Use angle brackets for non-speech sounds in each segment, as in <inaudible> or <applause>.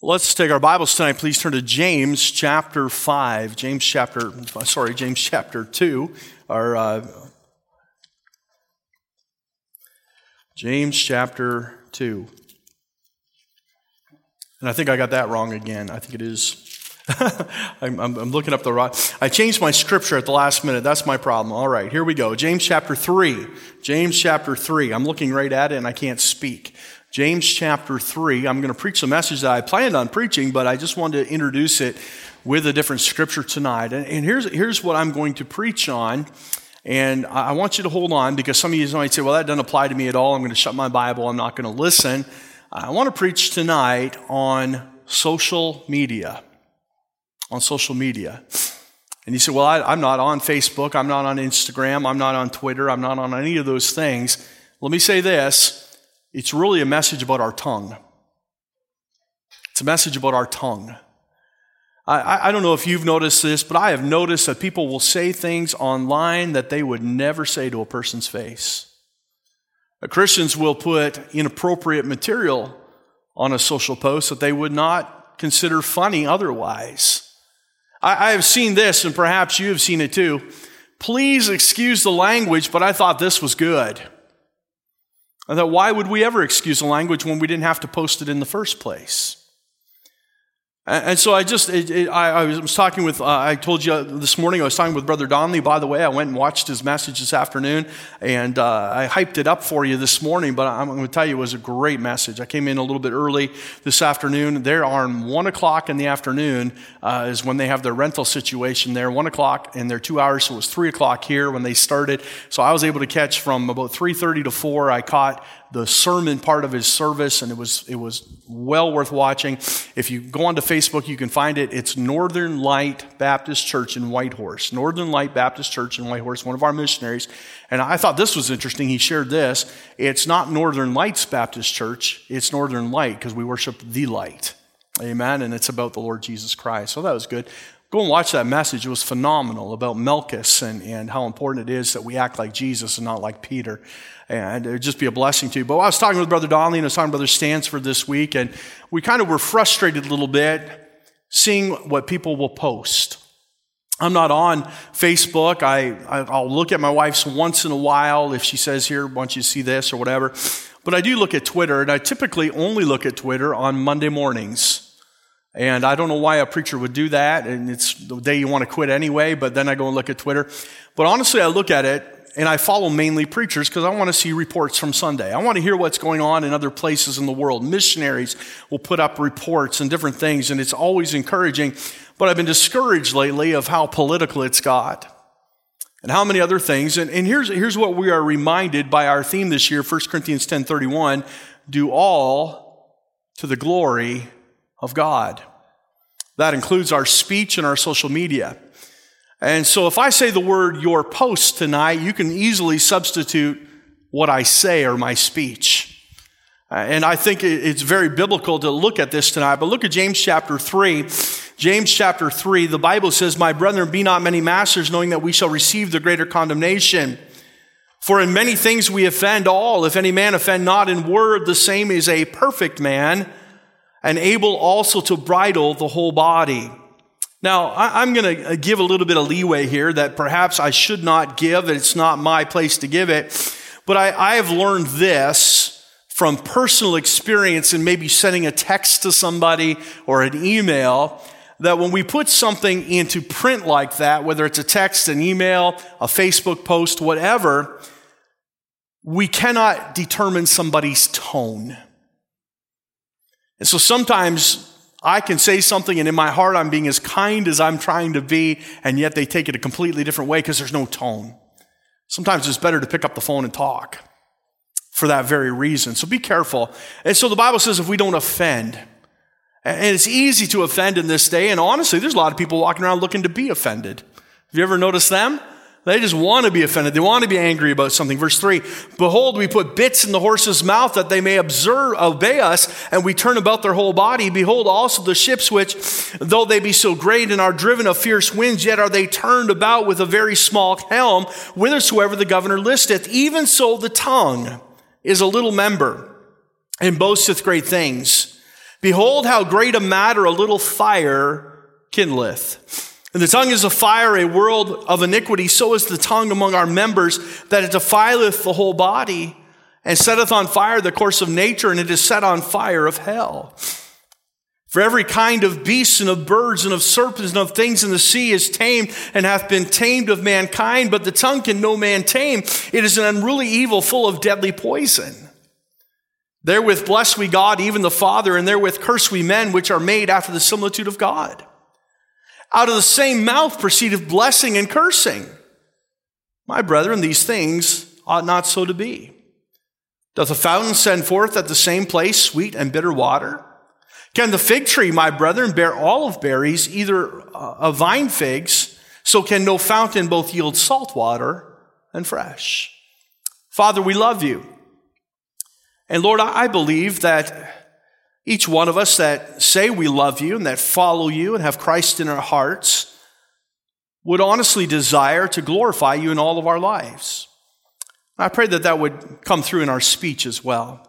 Let's take our Bibles tonight. Please turn to James chapter 5. James chapter, sorry, James chapter 2. Or, uh, James chapter 2. And I think I got that wrong again. I think it is. <laughs> I'm, I'm, I'm, looking up the right. I changed my scripture at the last minute. That's my problem. All right, here we go. James chapter 3. James chapter 3. I'm looking right at it and I can't speak. James chapter 3. I'm going to preach a message that I planned on preaching, but I just wanted to introduce it with a different scripture tonight. And, and here's, here's what I'm going to preach on. And I want you to hold on because some of you might say, well, that doesn't apply to me at all. I'm going to shut my Bible. I'm not going to listen. I want to preach tonight on social media. On social media. And you say, well, I, I'm not on Facebook. I'm not on Instagram. I'm not on Twitter. I'm not on any of those things. Let me say this it's really a message about our tongue. It's a message about our tongue. I, I, don't know if you've noticed this, but I have noticed that people will say things online that they would never say to a person's face. Uh, Christians will put inappropriate material on a social post that they would not consider funny otherwise. I, I have seen this, and perhaps you have seen it too. Please excuse the language, but I thought this was good. I thought, why would we ever excuse a language when we didn't have to post it in the first place? And so I just, it, it, I, I, was talking with, uh, I told you this morning, I was talking with Brother Donnelly. By the way, I went and watched his message this afternoon, and uh, I hyped it up for you this morning, but I'm going to tell you it was a great message. I came in a little bit early this afternoon. There on 1 o'clock in the afternoon uh, is when they have their rental situation there, 1 o'clock, and they're two hours, so it was 3 o'clock here when they started. So I was able to catch from about 3.30 to 4, I caught the sermon part of his service, and it was, it was well worth watching. If you go onto Facebook, you can find it. It's Northern Light Baptist Church in Whitehorse. Northern Light Baptist Church in Whitehorse, one of our missionaries. And I thought this was interesting. He shared this. It's not Northern Lights Baptist Church, it's Northern Light because we worship the light. Amen. And it's about the Lord Jesus Christ. So that was good. Go and watch that message. It was phenomenal about Malchus and, and how important it is that we act like Jesus and not like Peter and it would just be a blessing to you. But I was talking with Brother Donnelly and I was talking with Brother Stansford this week, and we kind of were frustrated a little bit seeing what people will post. I'm not on Facebook. I, I'll look at my wife's once in a while if she says, Here, why don't you see this or whatever. But I do look at Twitter, and I typically only look at Twitter on Monday mornings. And I don't know why a preacher would do that, and it's the day you want to quit anyway, but then I go and look at Twitter. But honestly, I look at it and I follow mainly preachers because I want to see reports from Sunday. I want to hear what's going on in other places in the world. Missionaries will put up reports and different things, and it's always encouraging. But I've been discouraged lately of how political it's got and how many other things. And, and here's, here's what we are reminded by our theme this year, 1 Corinthians 10.31, do all to the glory of God. That includes our speech and our social media. And so if I say the word your post tonight, you can easily substitute what I say or my speech. Uh, and I think it's very biblical to look at this tonight. But look at James chapter 3. James chapter 3, the Bible says, My brethren, be not many masters, knowing that we shall receive the greater condemnation. For in many things we offend all. If any man offend not in word, the same is a perfect man, and able also to bridle the whole body. Now, I'm going to uh, give a little bit of leeway here that perhaps I should not give, it's not my place to give it. But I, I have learned this from personal experience and maybe sending a text to somebody or an email that when we put something into print like that, whether it's a text, an email, a Facebook post, whatever, we cannot determine somebody's tone. And so sometimes I can say something and in my heart I'm being as kind as I'm trying to be, and yet they take it a completely different way because there's no tone. Sometimes it's better to pick up the phone and talk for that very reason. So be careful. And so the Bible says if we don't offend, and it's easy to offend in this day, and honestly, there's a lot of people walking around looking to be offended. Have you ever noticed them? They just want to be offended. They want to be angry about something. Verse 3 Behold, we put bits in the horse's mouth that they may observe, obey us, and we turn about their whole body. Behold, also the ships which, though they be so great and are driven of fierce winds, yet are they turned about with a very small helm, whithersoever the governor listeth. Even so, the tongue is a little member and boasteth great things. Behold, how great a matter a little fire kindleth. And the tongue is a fire, a world of iniquity. So is the tongue among our members, that it defileth the whole body, and setteth on fire the course of nature, and it is set on fire of hell. For every kind of beasts and of birds and of serpents and of things in the sea is tamed and hath been tamed of mankind, but the tongue can no man tame. It is an unruly evil full of deadly poison. Therewith bless we God, even the Father, and therewith curse we men which are made after the similitude of God. Out of the same mouth proceedeth blessing and cursing. My brethren, these things ought not so to be. Doth a fountain send forth at the same place sweet and bitter water? Can the fig tree, my brethren, bear olive berries, either uh, of vine figs? So can no fountain both yield salt water and fresh. Father, we love you. And Lord, I believe that each one of us that say we love you and that follow you and have Christ in our hearts would honestly desire to glorify you in all of our lives. I pray that that would come through in our speech as well.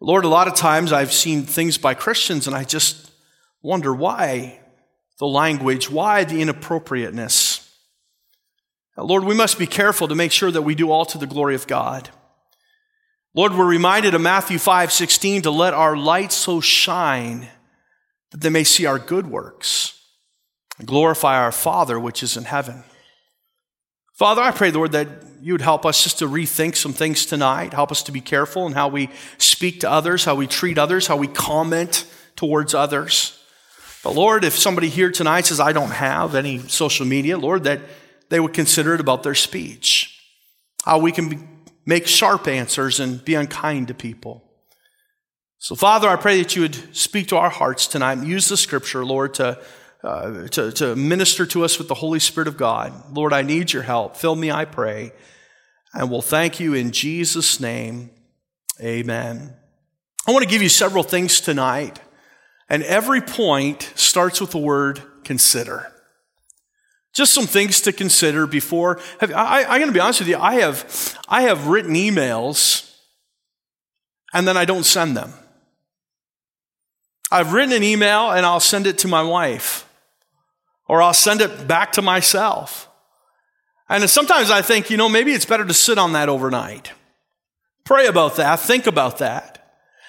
Lord, a lot of times I've seen things by Christians and I just wonder why the language, why the inappropriateness. Lord, we must be careful to make sure that we do all to the glory of God. Lord, we're reminded of Matthew 5 16 to let our light so shine that they may see our good works and glorify our Father which is in heaven. Father, I pray, Lord, that you would help us just to rethink some things tonight. Help us to be careful in how we speak to others, how we treat others, how we comment towards others. But Lord, if somebody here tonight says, I don't have any social media, Lord, that they would consider it about their speech. How we can be, make sharp answers and be unkind to people. So, Father, I pray that you would speak to our hearts tonight. and Use the scripture, Lord, to uh, to, to minister to us with the Holy Spirit of God. Lord, I need your help. Fill me, I pray. And we'll thank you in Jesus' name. Amen. I want to give you several things tonight. And every point starts with the word consider. Just some things to consider before. Have, I, I'm going to be honest with you. I have, I have written emails and then I don't send them. I've written an email and I'll send it to my wife or I'll send it back to myself. And sometimes I think, you know, maybe it's better to sit on that overnight. Pray about that, think about that.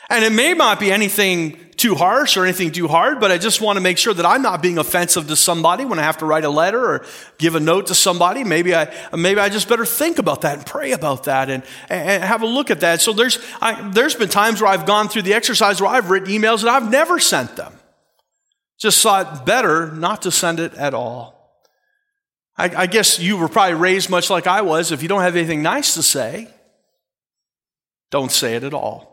And it may not be anything too harsh or anything too hard, but I just want to make sure that I'm not being offensive to somebody when I have to write a letter or give a note to somebody. Maybe I, maybe I just better think about that and pray about that and, and have a look at that. So there's, I, there's been times where I've gone through the exercise where I've written emails and I've never sent them. Just thought better not to send it at all. I, I guess you were probably raised much like I was. If you don't have anything nice to say, don't say it at all.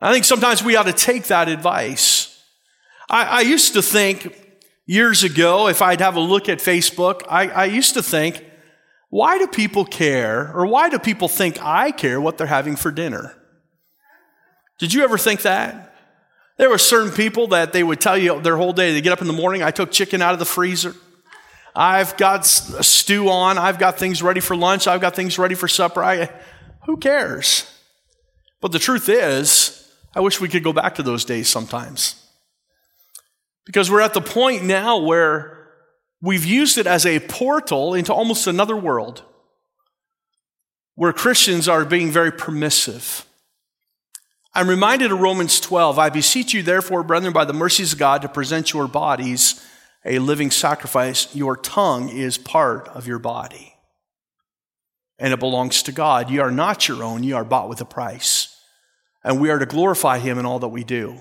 I think sometimes we ought to take that advice. I, I used to think years ago, if I'd have a look at Facebook, I, I used to think, why do people care, or why do people think I care what they're having for dinner? Did you ever think that? There were certain people that they would tell you their whole day. They get up in the morning, I took chicken out of the freezer. I've got a stew on. I've got things ready for lunch. I've got things ready for supper. I, who cares? But the truth is, I wish we could go back to those days sometimes. Because we're at the point now where we've used it as a portal into almost another world where Christians are being very permissive. I'm reminded of Romans 12. I beseech you, therefore, brethren, by the mercies of God, to present your bodies a living sacrifice, your tongue is part of your body. And it belongs to God. You are not your own, you are bought with a price. And we are to glorify Him in all that we do.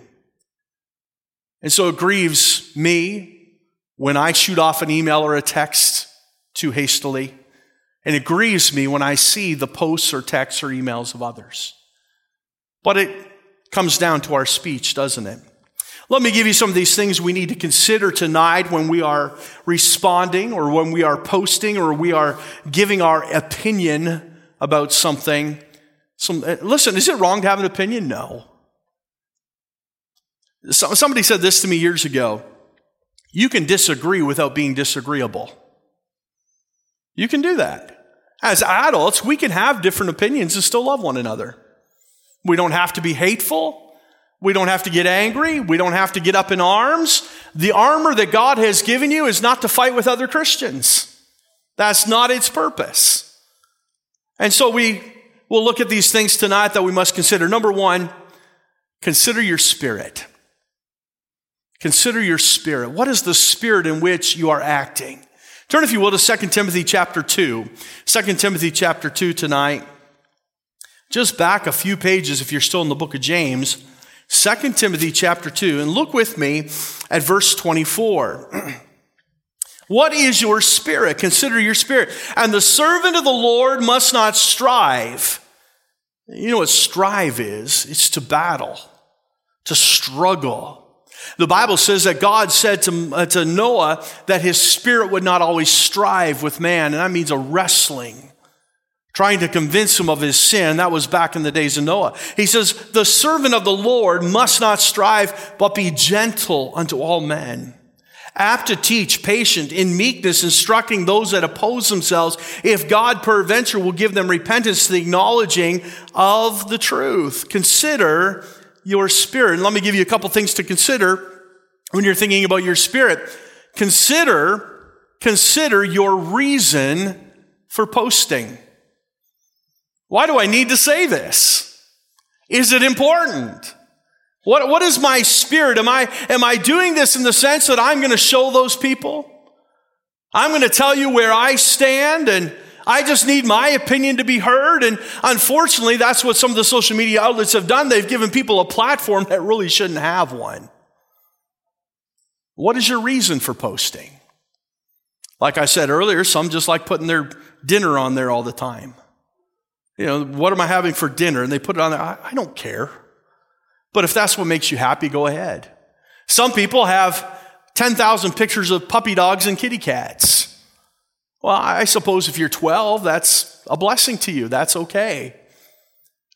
And so it grieves me when I shoot off an email or a text too hastily. And it grieves me when I see the posts or texts or emails of others. But it comes down to our speech, doesn't it? Let me give you some of these things we need to consider tonight when we are responding or when we are posting or we are giving our opinion about something. Some, eh, listen, is it wrong to have an opinion? No. Somebody said this to me years ago. You can disagree without being disagreeable. You can do that. As adults, we can have different opinions and still love one another. We don't have to be hateful. We don't have to get angry. We don't have to get up in arms. The armor that God has given you is not to fight with other Christians. That's not its purpose. And so we will look at these things tonight that we must consider. Number one, consider your spirit. Consider your spirit. What is the spirit in which you are acting? Turn, if you will, to 2 Timothy chapter 2. 2 Timothy chapter 2 tonight. Just back a few pages if you're still in the book of James. 2 Timothy chapter 2. And look with me at verse 24. <clears throat> what is your spirit? Consider your spirit. And the servant of the Lord must not strive. You know what strive is? It's to battle, to struggle. The Bible says that God said to, uh, to Noah that his spirit would not always strive with man, and that means a wrestling, trying to convince him of his sin. That was back in the days of Noah. He says, The servant of the Lord must not strive, but be gentle unto all men. Apt to teach, patient, in meekness, instructing those that oppose themselves, if God peradventure will give them repentance to the acknowledging of the truth. Consider your spirit. And let me give you a couple things to consider when you're thinking about your spirit. Consider, consider your reason for posting. Why do I need to say this? Is it important? What, what is my spirit? Am I, am I doing this in the sense that I'm going to show those people? I'm going to tell you where I stand and I just need my opinion to be heard. And unfortunately, that's what some of the social media outlets have done. They've given people a platform that really shouldn't have one. What is your reason for posting? Like I said earlier, some just like putting their dinner on there all the time. You know, what am I having for dinner? And they put it on there. I, I don't care. But if that's what makes you happy, go ahead. Some people have 10,000 pictures of puppy dogs and kitty cats. Well, I suppose if you're 12, that's a blessing to you. That's okay.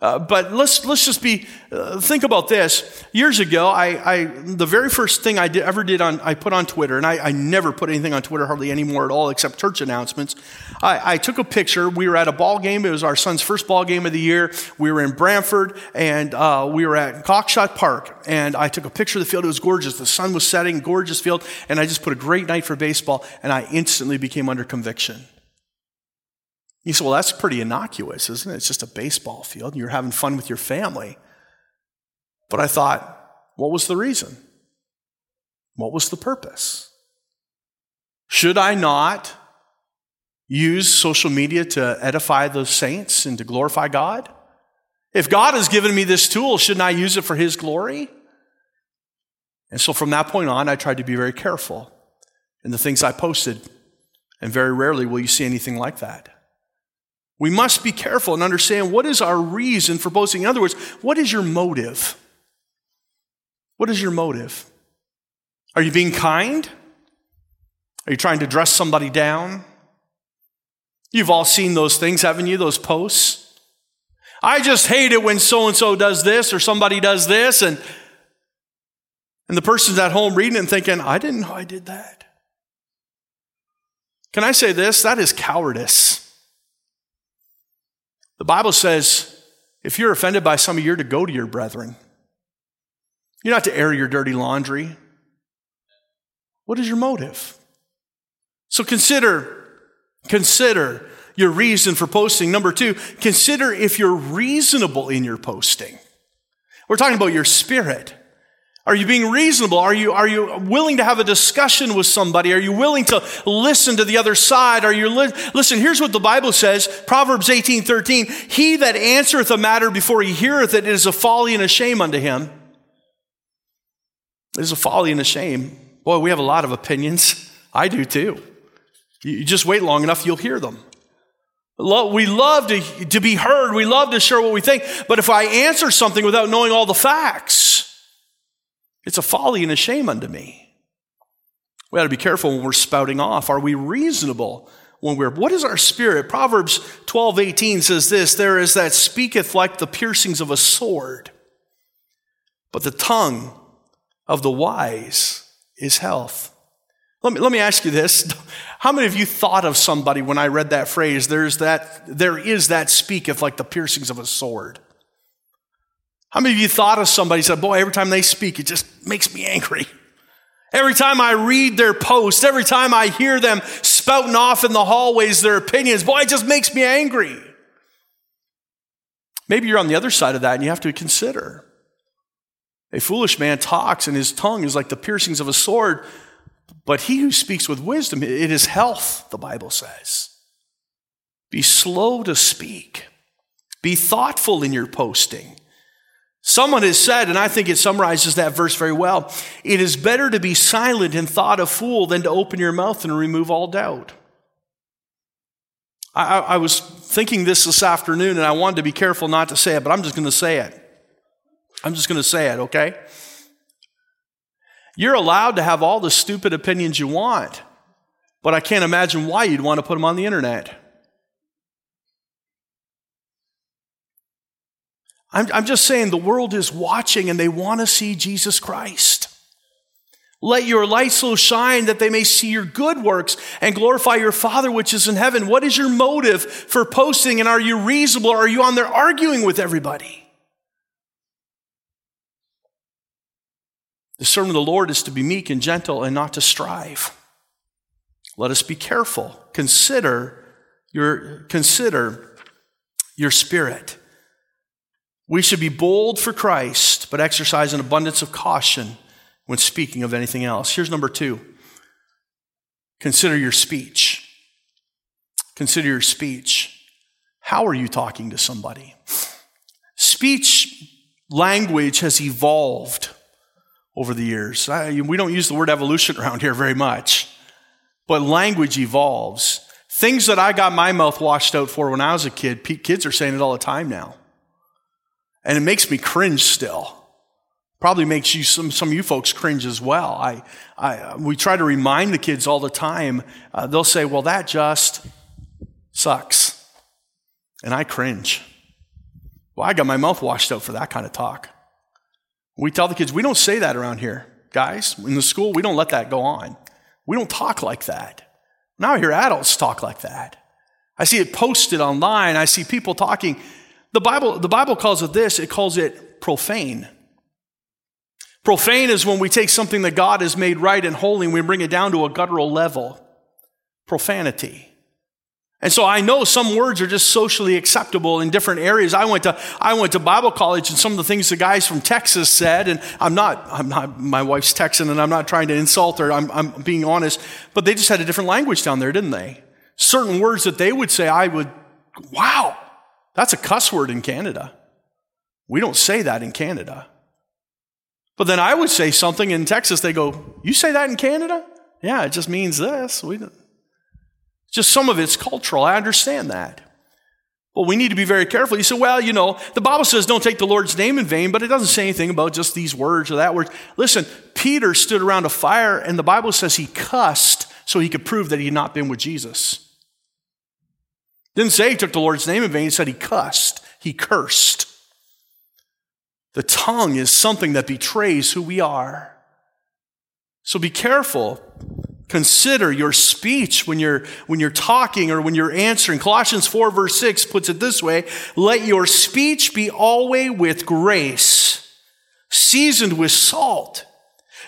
Uh, but let's let's just be uh, think about this. Years ago, I, I the very first thing I did, ever did on I put on Twitter, and I, I, never put anything on Twitter hardly anymore at all, except church announcements. I, I, took a picture. We were at a ball game. It was our son's first ball game of the year. We were in Brantford, and uh, we were at Cockshutt Park. And I took a picture of the field. It was gorgeous. The sun was setting, gorgeous field, and I just put a great night for baseball. And I instantly became under conviction. You say, well, that's pretty innocuous, isn't it? It's just a baseball field you're having fun with your family. But I thought, what was the reason? What was the purpose? Should I not use social media to edify the saints and to glorify God? If God has given me this tool, shouldn't I use it for His glory? And so from that point on, I tried to be very careful in the things I posted. And very rarely will you see anything like that. We must be careful and understand what is our reason for boasting. In other words, what is your motive? What is your motive? Are you being kind? Are you trying to dress somebody down? You've all seen those things, haven't you? Those posts. I just hate it when so and so does this or somebody does this, and, and the person's at home reading and thinking, I didn't know I did that. Can I say this? That is cowardice. The Bible says if you're offended by somebody, you're to go to your brethren. You're not to air your dirty laundry. What is your motive? So consider, consider your reason for posting. Number two, consider if you're reasonable in your posting. We're talking about your spirit. Are you being reasonable? Are you, are you willing to have a discussion with somebody? Are you willing to listen to the other side? Are you li- listen, here's what the Bible says, Proverbs 18, 13. He that answereth a matter before he heareth it is a folly and a shame unto him. It is a folly and a shame. Boy, we have a lot of opinions. I do too. You just wait long enough, you'll hear them. We love to, to be heard. We love to share what we think. But if I answer something without knowing all the facts, it's a folly and a shame unto me. We ought to be careful when we're spouting off. Are we reasonable when we're, what is our spirit? Proverbs 12, 18 says this, there is that speaketh like the piercings of a sword, but the tongue of the wise is health. Let me, let me ask you this. <laughs> How many of you thought of somebody when I read that phrase, there's that, there is that speaketh like the piercings of a sword? How many of you thought of somebody said, Boy, every time they speak, it just makes me angry? Every time I read their posts, every time I hear them spouting off in the hallways their opinions, boy, it just makes me angry. Maybe you're on the other side of that and you have to consider. A foolish man talks and his tongue is like the piercings of a sword, but he who speaks with wisdom, it is health, the Bible says. Be slow to speak. Be thoughtful in your posting. Someone has said, and I think it summarizes that verse very well it is better to be silent and thought a fool than to open your mouth and remove all doubt. I, I was thinking this this afternoon, and I wanted to be careful not to say it, but I'm just going to say it. I'm just going to say it, okay? You're allowed to have all the stupid opinions you want, but I can't imagine why you'd want to put them on the internet. I'm, I'm just saying the world is watching and they want to see Jesus Christ. Let your light so shine that they may see your good works and glorify your Father which is in heaven. What is your motive for posting and are you reasonable? Are you on there arguing with everybody? The servant of the Lord is to be meek and gentle and not to strive. Let us be careful. Consider your, consider your spirit. We should be bold for Christ, but exercise an abundance of caution when speaking of anything else. Here's number two consider your speech. Consider your speech. How are you talking to somebody? Speech language has evolved over the years. I, we don't use the word evolution around here very much, but language evolves. Things that I got my mouth washed out for when I was a kid, kids are saying it all the time now. And it makes me cringe still. Probably makes you some, some of you folks cringe as well. I, I, we try to remind the kids all the time. Uh, they'll say, well, that just sucks. And I cringe. Well, I got my mouth washed out for that kind of talk. We tell the kids, we don't say that around here. Guys, in the school, we don't let that go on. We don't talk like that. Now I hear adults talk like that. I see it posted online. I see people talking the Bible, the Bible calls it this, it calls it profane. Profane is when we take something that God has made right and holy and we bring it down to a guttural level. Profanity. And so I know some words are just socially acceptable in different areas. I went to, I went to Bible college and some of the things the guys from Texas said, and I'm not, I'm not, my wife's Texan and I'm not trying to insult her, I'm, I'm being honest, but they just had a different language down there, didn't they? Certain words that they would say, I would, wow, that's a cuss word in Canada. We don't say that in Canada. But then I would say something in Texas, they go, You say that in Canada? Yeah, it just means this. We just some of it's cultural. I understand that. But we need to be very careful. You say, well, you know, the Bible says don't take the Lord's name in vain, but it doesn't say anything about just these words or that word. Listen, Peter stood around a fire, and the Bible says he cussed so he could prove that he had not been with Jesus. Didn't say he took the Lord's name in vain, he said he cussed, he cursed. The tongue is something that betrays who we are. So be careful. Consider your speech when you're, when you're talking or when you're answering. Colossians 4, verse 6 puts it this way Let your speech be always with grace, seasoned with salt,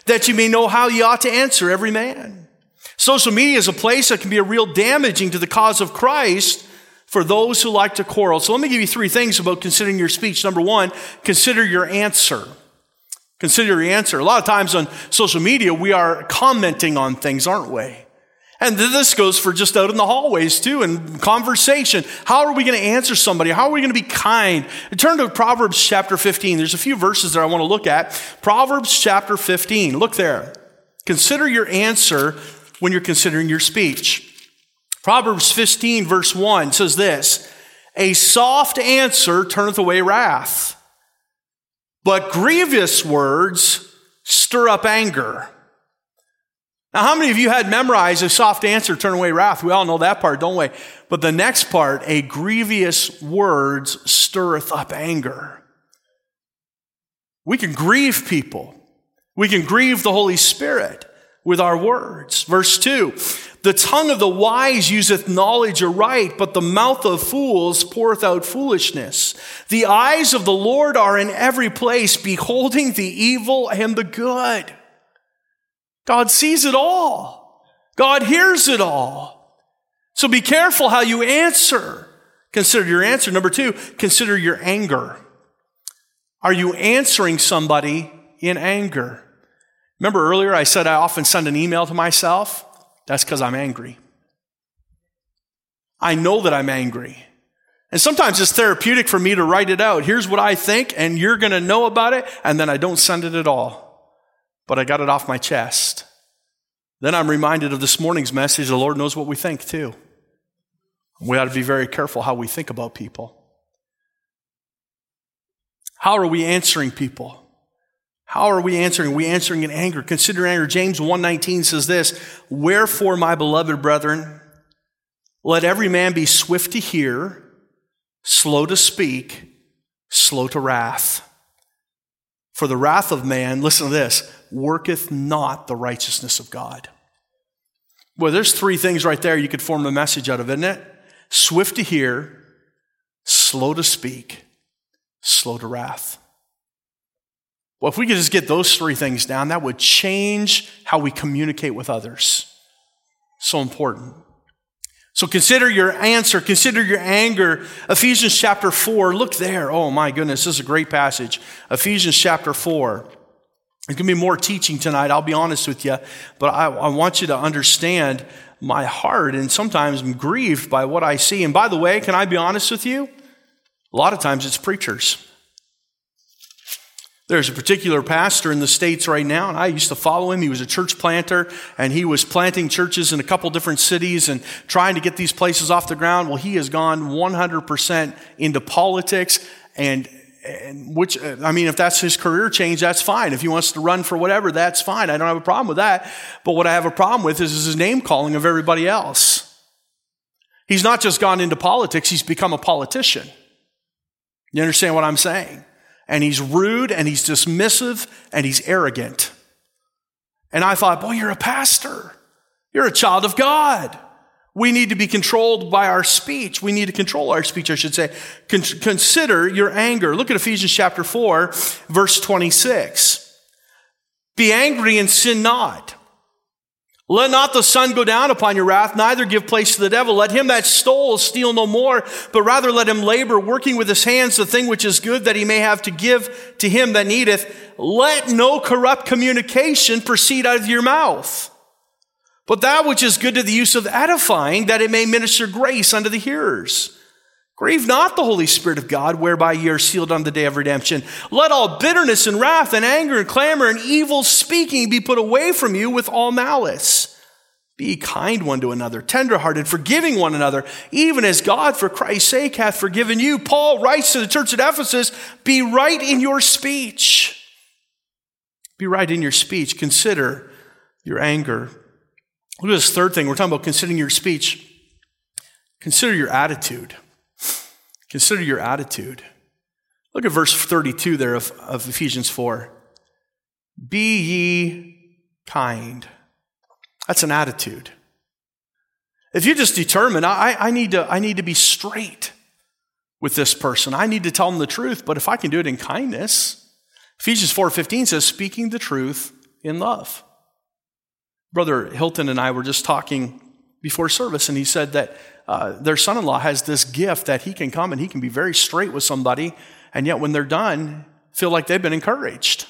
that you may know how you ought to answer every man. Social media is a place that can be a real damaging to the cause of Christ for those who like to quarrel. So let me give you three things about considering your speech. Number one, consider your answer. Consider your answer. A lot of times on social media, we are commenting on things, aren't we? And this goes for just out in the hallways too, and conversation. How are we going to answer somebody? How are we going to be kind? Turn to Proverbs chapter 15. There's a few verses that I want to look at. Proverbs chapter 15. Look there. Consider your answer when you're considering your speech. Proverbs 15, verse 1 says this A soft answer turneth away wrath, but grievous words stir up anger. Now, how many of you had memorized a soft answer turn away wrath? We all know that part, don't we? But the next part, a grievous words stirreth up anger. We can grieve people. We can grieve the Holy Spirit with our words. Verse 2 The tongue of the wise useth knowledge aright, but the mouth of fools poureth out foolishness. The eyes of the Lord are in every place, beholding the evil and the good. God sees it all. God hears it all. So be careful how you answer. Consider your answer. Number two, consider your anger. Are you answering somebody in anger? Remember earlier I said I often send an email to myself? That's because I'm angry. I know that I'm angry. And sometimes it's therapeutic for me to write it out. Here's what I think, and you're going to know about it, and then I don't send it at all. But I got it off my chest. Then I'm reminded of this morning's message the Lord knows what we think, too. We ought to be very careful how we think about people. How are we answering people? How are we answering? Are we answering in anger? Consider anger. James 1:19 says this, "Wherefore, my beloved brethren, let every man be swift to hear, slow to speak, slow to wrath. For the wrath of man, listen to this, worketh not the righteousness of God." Well, there's three things right there you could form a message out of, isn't it? Swift to hear, slow to speak, slow to wrath. Well, if we could just get those three things down, that would change how we communicate with others. So important. So consider your answer, consider your anger. Ephesians chapter 4, look there. Oh my goodness, this is a great passage. Ephesians chapter 4. There's going to be more teaching tonight, I'll be honest with you, but I, I want you to understand my heart, and sometimes I'm grieved by what I see. And by the way, can I be honest with you? A lot of times it's preachers. There's a particular pastor in the States right now, and I used to follow him. He was a church planter, and he was planting churches in a couple different cities and trying to get these places off the ground. Well, he has gone 100% into politics, and, and which, I mean, if that's his career change, that's fine. If he wants to run for whatever, that's fine. I don't have a problem with that. But what I have a problem with is his name calling of everybody else. He's not just gone into politics, he's become a politician. You understand what I'm saying? And he's rude and he's dismissive and he's arrogant. And I thought, boy, you're a pastor. You're a child of God. We need to be controlled by our speech. We need to control our speech, I should say. Con- consider your anger. Look at Ephesians chapter 4, verse 26. Be angry and sin not. Let not the sun go down upon your wrath, neither give place to the devil. Let him that stole steal no more, but rather let him labor, working with his hands the thing which is good, that he may have to give to him that needeth. Let no corrupt communication proceed out of your mouth, but that which is good to the use of edifying, that it may minister grace unto the hearers. Grieve not the Holy Spirit of God, whereby ye are sealed on the day of redemption. Let all bitterness and wrath and anger and clamor and evil speaking be put away from you with all malice. Be kind one to another, tenderhearted, forgiving one another, even as God for Christ's sake hath forgiven you. Paul writes to the church at Ephesus, be right in your speech. Be right in your speech. Consider your anger. Look at this third thing. We're talking about considering your speech. Consider your attitude. Consider your attitude. Look at verse 32 there of, of Ephesians 4. Be ye kind. That's an attitude. If you just determine, I, I, need to, I need to be straight with this person, I need to tell them the truth, but if I can do it in kindness, Ephesians 4.15 says, speaking the truth in love. Brother Hilton and I were just talking before service, and he said that uh, their son in law has this gift that he can come and he can be very straight with somebody, and yet when they're done, feel like they've been encouraged.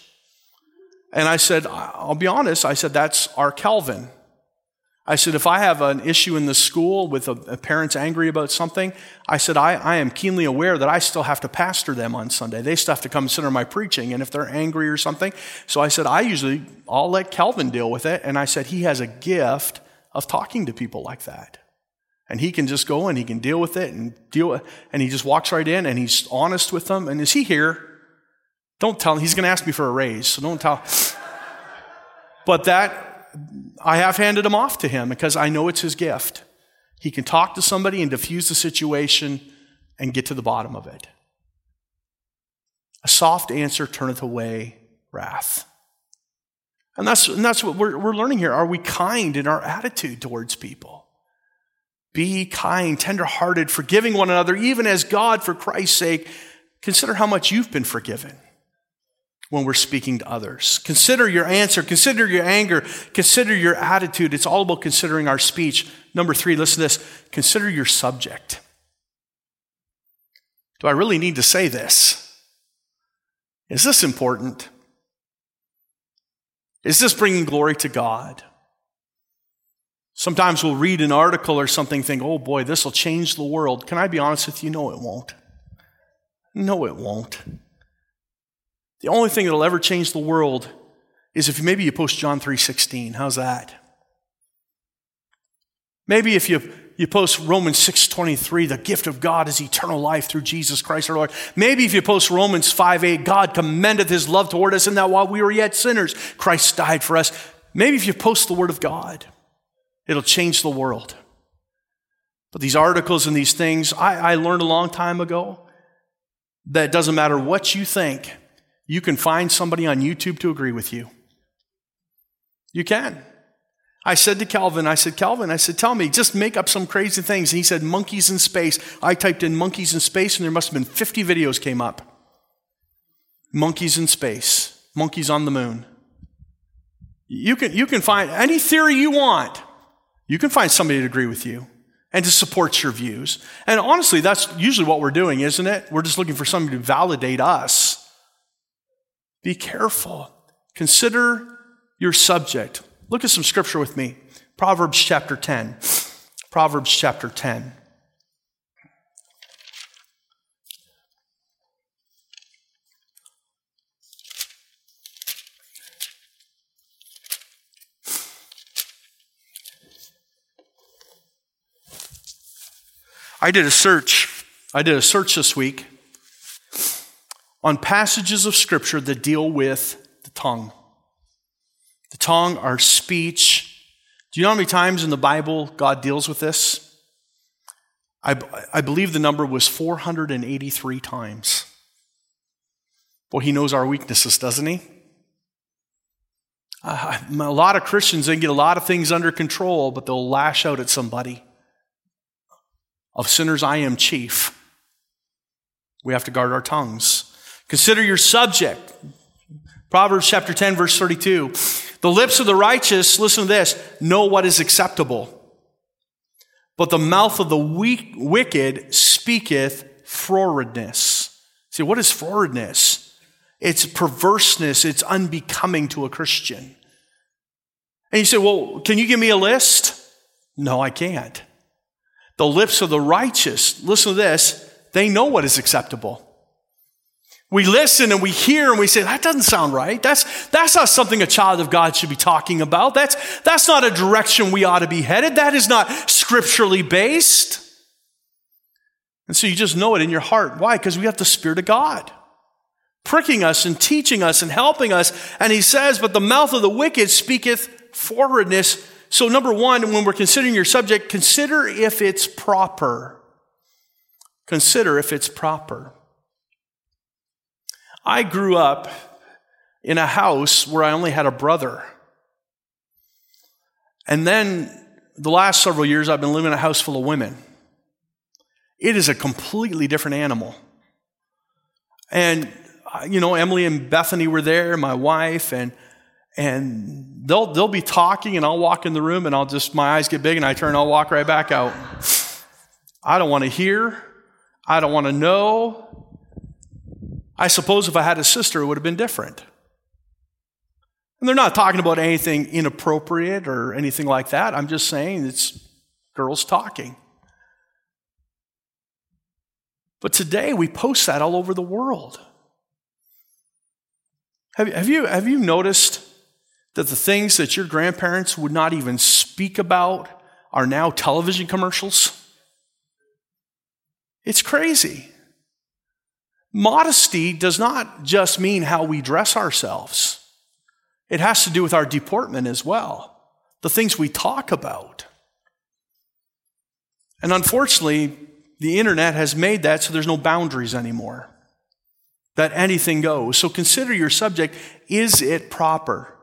And I said, I'll be honest, I said, that's our Calvin. I said, if I have an issue in the school with a, a parent's angry about something, I said, I, I am keenly aware that I still have to pastor them on Sunday. They still have to come on my preaching. And if they're angry or something, so I said, I usually, I'll let Calvin deal with it. And I said, he has a gift of talking to people like that. And he can just go and he can deal with it and deal with, and he just walks right in and he's honest with them. And is he here? Don't tell him. He's going to ask me for a raise, so don't tell. <laughs> But that, I have handed him off to him because I know it's his gift. He can talk to somebody and diffuse the situation and get to the bottom of it. A soft answer turneth away wrath. And that's, and that's what we're, we're learning here. Are we kind in our attitude towards people? Be kind, tenderhearted, forgiving one another, even as God, for Christ's sake, consider how much you've been forgiven when we're speaking to others. Consider your answer, consider your anger, consider your attitude. It's all about considering our speech. Number three, listen to this consider your subject. Do I really need to say this? Is this important? Is this bringing glory to God? Sometimes we'll read an article or something, think, oh boy, this will change the world. Can I be honest with you? No, it won't. No, it won't. The only thing that'll ever change the world is if maybe you post John 3:16. How's that? Maybe if you you post Romans 6:23, the gift of God is eternal life through Jesus Christ our Lord. Maybe if you post Romans 5:8, God commendeth his love toward us in that while we were yet sinners, Christ died for us. Maybe if you post the word of God, it'll change the world. But these articles and these things, I, I learned a long time ago that doesn't matter what you think, you can find somebody on YouTube to agree with you. You can. I said to Calvin, I said, Calvin, I said, tell me, just make up some crazy things. And he said, monkeys in space. I typed in monkeys in space, and there must have been 50 videos came up. Monkeys in space, monkeys on the moon. You can, you can find any theory you want. You can find somebody to agree with you and to support your views. And honestly, that's usually what we're doing, isn't it? We're just looking for somebody to validate us. Be careful. Consider your subject. Look at some scripture with me. Proverbs chapter 10. Proverbs chapter 10. I did a search. I did a search this week on passages of scripture that deal with the tongue the tongue, our speech. Do you know how many times in the Bible God deals with this? I, I believe the number was 483 times. Well, he knows our weaknesses, doesn't he? Uh, a lot of Christians, they get a lot of things under control, but they'll lash out at somebody. Of sinners, I am chief. We have to guard our tongues. Consider your subject. Proverbs chapter 10, verse 32. The lips of the righteous, listen to this, know what is acceptable. But the mouth of the weak, wicked speaketh frowardness. See, what is frowardness? It's perverseness, it's unbecoming to a Christian. And you say, well, can you give me a list? No, I can't. The lips of the righteous, listen to this, they know what is acceptable. We listen and we hear and we say, that doesn't sound right. That's, that's not something a child of God should be talking about. That's, that's not a direction we ought to be headed. That is not scripturally based. And so you just know it in your heart. Why? Because we have the Spirit of God pricking us and teaching us and helping us. And he says, but the mouth of the wicked speaketh frowardness. So number one, when we're considering your subject, consider if it's proper. Consider if it's proper. I grew up in a house where I only had a brother. And then the last several years, I've been living in a house full of women. It is a completely different animal. And, uh, you know, Emily and Bethany were there, my wife, and and they'll they'll be talking and I'll walk in the room and I'll just my eyes get big and I turn I'll walk right back out. I don't want to hear. I don't want to know. I suppose if I had a sister, it would have been different. And they're not talking about anything inappropriate or anything like that. I'm just saying it's girls talking. But today we post that all over the world. Have, have, you, have you noticed that the things that your grandparents would not even speak about are now television commercials? It's crazy. Modesty does not just mean how we dress ourselves, it has to do with our deportment as well, the things we talk about. And unfortunately, the internet has made that so there's no boundaries anymore, that anything goes. So consider your subject is it proper?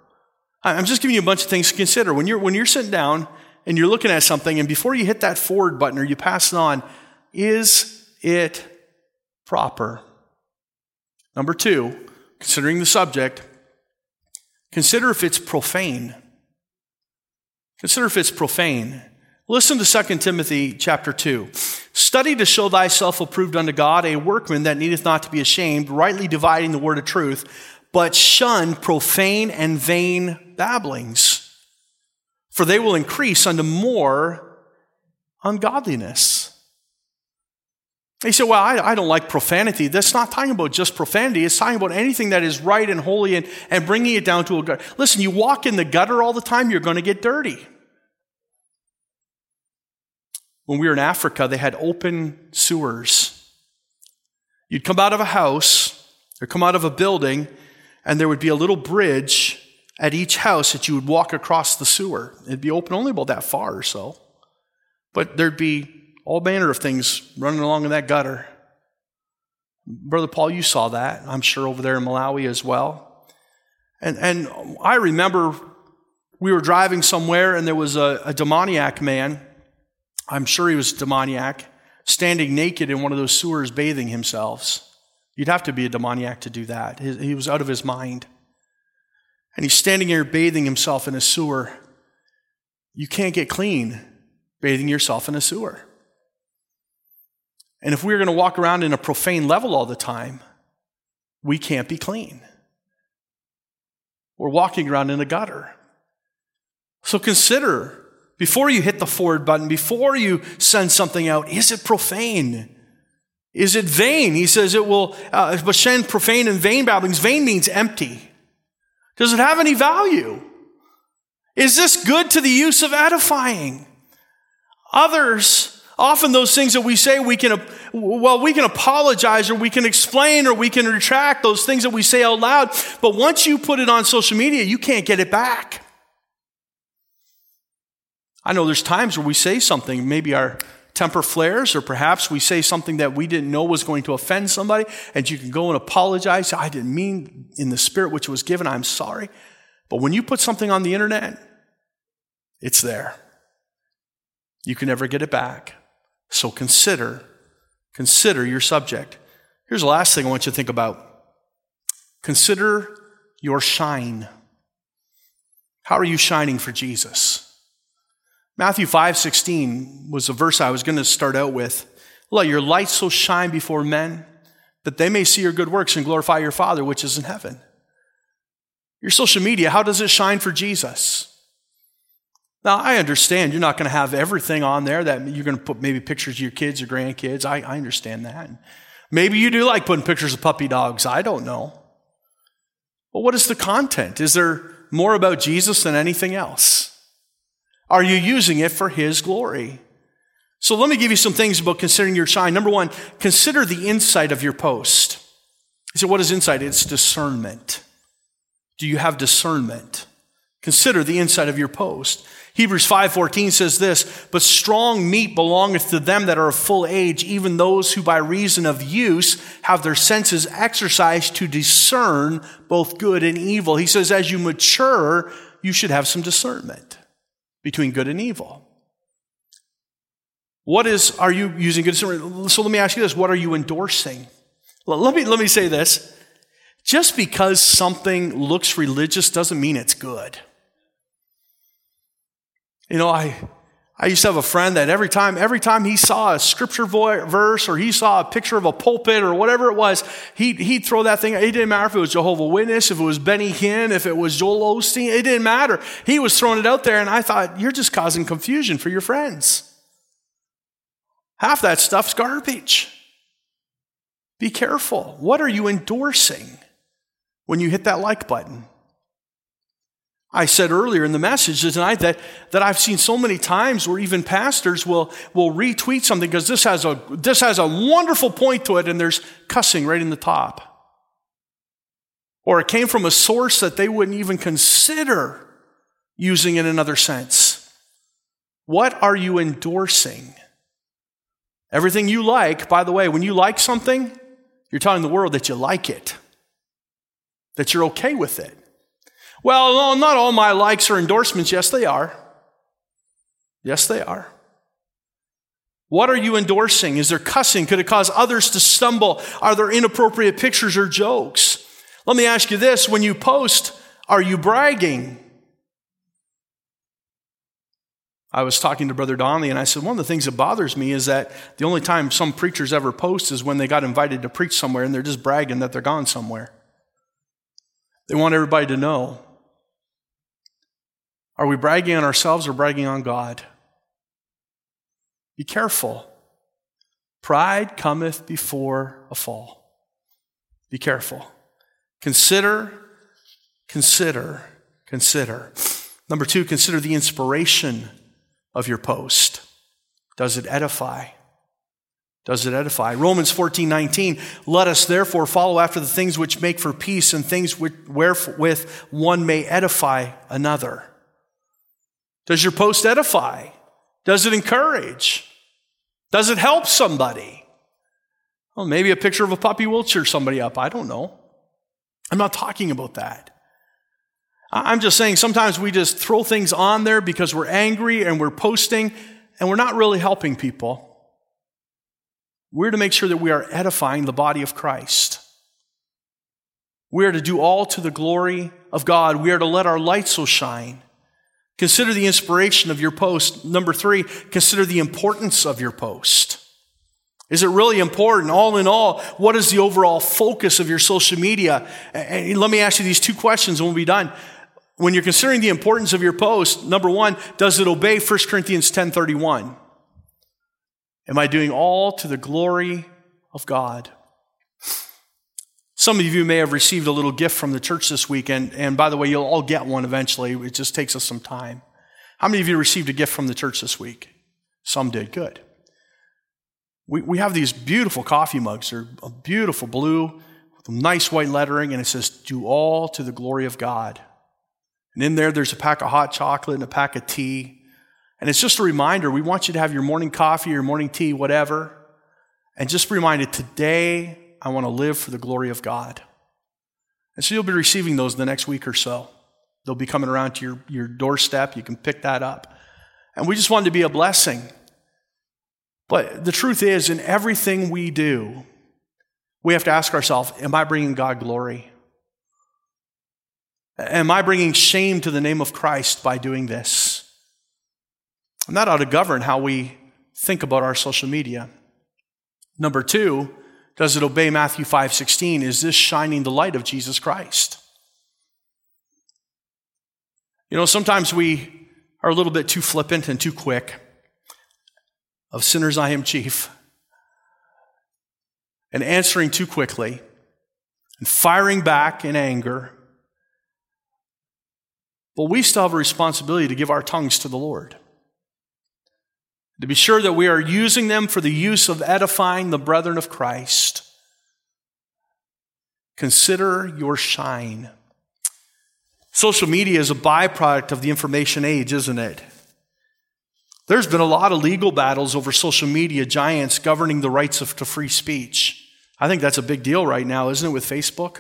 I'm just giving you a bunch of things to consider. When you're, when you're sitting down and you're looking at something, and before you hit that forward button or you pass it on, is it proper? Number two, considering the subject, consider if it's profane. Consider if it's profane. Listen to 2 Timothy chapter 2. Study to show thyself approved unto God, a workman that needeth not to be ashamed, rightly dividing the word of truth, but shun profane and vain babblings, for they will increase unto more ungodliness. He said, Well, I, I, don't like profanity. That's not talking about just profanity. It's talking about anything that is right and holy and, and bringing it down to a gutter. Listen, you walk in the gutter all the time, you're going to get dirty. When we were in Africa, they had open sewers. You'd come out of a house or come out of a building, and there would be a little bridge at each house that you would walk across the sewer. It'd be open only about that far or so. But there'd be all manner of things running along in that gutter. Brother Paul, you saw that, I'm sure, over there in Malawi as well. And, and I remember we were driving somewhere and there was a, a demoniac man, I'm sure he was demoniac, standing naked in one of those sewers bathing himself. You'd have to be a demoniac to do that. He was out of his mind. And he's standing here bathing himself in a sewer. You can't get clean bathing yourself in a sewer. And if we're going to walk around in a profane level all the time, we can't be clean. We're walking around in a gutter. So consider before you hit the forward button, before you send something out, is it profane? Is it vain? He says it will, uh, Bashan, profane and vain babblings. Vain means empty. Does it have any value? Is this good to the use of edifying? Others Often those things that we say, we can, well, we can apologize or we can explain or we can retract those things that we say out loud. But once you put it on social media, you can't get it back. I know there's times where we say something, maybe our temper flares, or perhaps we say something that we didn't know was going to offend somebody, and you can go and apologize. I didn't mean in the spirit which was given, I'm sorry. But when you put something on the internet, it's there. You can never get it back. So consider, consider your subject. Here's the last thing I want you to think about. Consider your shine. How are you shining for Jesus? Matthew 5 16 was a verse I was going to start out with. Let your light so shine before men that they may see your good works and glorify your Father which is in heaven. Your social media, how does it shine for Jesus? Now, I understand you're not going to have everything on there that you're going to put maybe pictures of your kids or grandkids. I, I understand that. Maybe you do like putting pictures of puppy dogs. I don't know. But what is the content? Is there more about Jesus than anything else? Are you using it for His glory? So let me give you some things about considering your shine. Number one, consider the insight of your post. You say, what is insight? It's discernment. Do you have discernment? Consider the inside of your post. Hebrews 5:14 says this, "But strong meat belongeth to them that are of full age, even those who by reason of use have their senses exercised to discern both good and evil." He says as you mature, you should have some discernment between good and evil. What is are you using good? So let me ask you this, what are you endorsing? Let me let me say this. Just because something looks religious doesn't mean it's good. You know, I, I used to have a friend that every time, every time he saw a scripture verse or he saw a picture of a pulpit or whatever it was, he'd, he'd throw that thing. It didn't matter if it was Jehovah Witness, if it was Benny Hinn, if it was Joel Osteen. It didn't matter. He was throwing it out there, and I thought, you're just causing confusion for your friends. Half that stuff's garbage. Be careful. What are you endorsing when you hit that like button? I said earlier in the message tonight that, that I've seen so many times where even pastors will, will retweet something because this has, a, this has a wonderful point to it and there's cussing right in the top. Or it came from a source that they wouldn't even consider using in another sense. What are you endorsing? Everything you like, by the way, when you like something, you're telling the world that you like it, that you're okay with it. Well, no, not all my likes are endorsements. Yes, they are. Yes, they are. What are you endorsing? Is there cussing? Could it cause others to stumble? Are there inappropriate pictures or jokes? Let me ask you this when you post, are you bragging? I was talking to Brother Donnelly and I said, one of the things that bothers me is that the only time some preachers ever post is when they got invited to preach somewhere and they're just bragging that they're gone somewhere. They want everybody to know. Are we bragging on ourselves or bragging on God? Be careful. Pride cometh before a fall. Be careful. Consider, consider, consider. Number two, consider the inspiration of your post. Does it edify? Does it edify? Romans 14, 19. Let us therefore follow after the things which make for peace and things wherewith one may edify another. Does your post edify? Does it encourage? Does it help somebody? Well, maybe a picture of a puppy will cheer somebody up. I don't know. I'm not talking about that. I'm just saying sometimes we just throw things on there because we're angry and we're posting and we're not really helping people. We're to make sure that we are edifying the body of Christ. We are to do all to the glory of God. We are to let our light so shine. Consider the inspiration of your post. Number three, consider the importance of your post. Is it really important? All in all, what is the overall focus of your social media? And let me ask you these two questions and we'll be done. When you're considering the importance of your post, number one, does it obey 1 Corinthians 10:31? Am I doing all to the glory of God? Some of you may have received a little gift from the church this week, and, by the way, you'll all get one eventually. It just takes us some time. How many of you received a gift from the church this week? Some did. Good. We, we have these beautiful coffee mugs. They're a beautiful blue with nice white lettering, and it says, Do all to the glory of God. And in there, there's a pack of hot chocolate and a pack of tea. And it's just a reminder we want you to have your morning coffee, your morning tea, whatever. And just reminded today, I want to live for the glory of God. And so you'll be receiving those the next week or so. They'll be coming around to your, your doorstep. You can pick that up. And we just wanted to be a blessing. But the truth is, in everything we do, we have to ask ourselves Am I bringing God glory? Am I bringing shame to the name of Christ by doing this? And that ought to govern how we think about our social media. Number two, does it obey Matthew 5:16? Is this shining the light of Jesus Christ? You know, sometimes we are a little bit too flippant and too quick. Of sinners I am chief. And answering too quickly and firing back in anger. But we still have a responsibility to give our tongues to the Lord to be sure that we are using them for the use of edifying the brethren of Christ. Consider your shine. Social media is a byproduct of the information age, isn't it? There's been a lot of legal battles over social media giants governing the rights of, to free speech. I think that's a big deal right now, isn't it, with Facebook?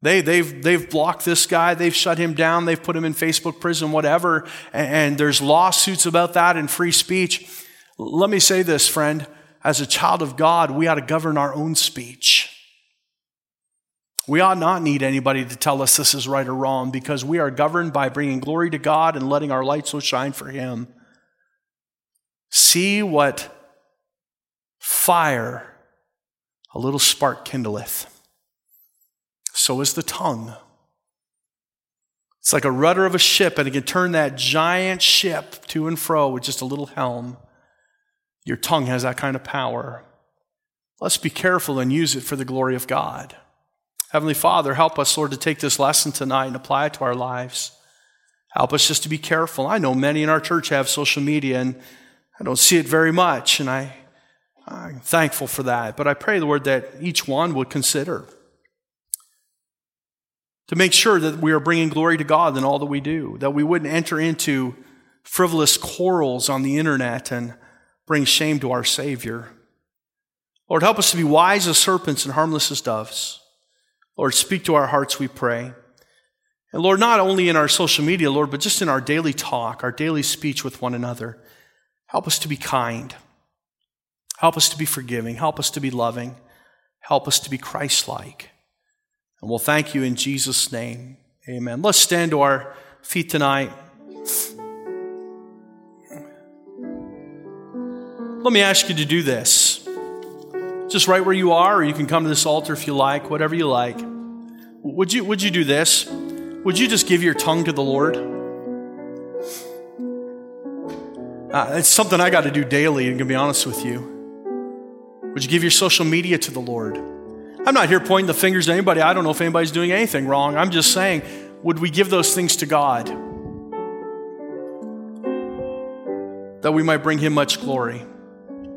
They, they've, they've blocked this guy, they've shut him down, they've put him in Facebook prison, whatever, and, and there's lawsuits about that and free speech. Let me say this, friend. As a child of God, we ought to govern our own speech. We ought not need anybody to tell us this is right or wrong because we are governed by bringing glory to God and letting our light so shine for Him. See what fire a little spark kindleth so is the tongue. It's like a rudder of a ship, and it can turn that giant ship to and fro with just a little helm. Your tongue has that kind of power. Let's be careful and use it for the glory of God. Heavenly Father, help us, Lord, to take this lesson tonight and apply it to our lives. Help us just to be careful. I know many in our church have social media, and I don't see it very much, and I, I'm thankful for that. But I pray, Lord, that each one would consider to make sure that we are bringing glory to God in all that we do, that we wouldn't enter into frivolous quarrels on the internet and bring shame to our Savior. Lord, help us to be wise as serpents and harmless as doves. Lord, speak to our hearts, we pray. And Lord, not only in our social media, Lord, but just in our daily talk, our daily speech with one another, help us to be kind. Help us to be forgiving. Help us to be loving. Help us to be Christ like. And we'll thank you in Jesus' name. Amen. Let's stand to our feet tonight. Let me ask you to do this. Just right where you are, or you can come to this altar if you like, whatever you like. Would you, would you do this? Would you just give your tongue to the Lord? Uh, it's something I got to do daily, I'm going to be honest with you. Would you give your social media to the Lord? I'm not here pointing the fingers at anybody. I don't know if anybody's doing anything wrong. I'm just saying, would we give those things to God? That we might bring Him much glory.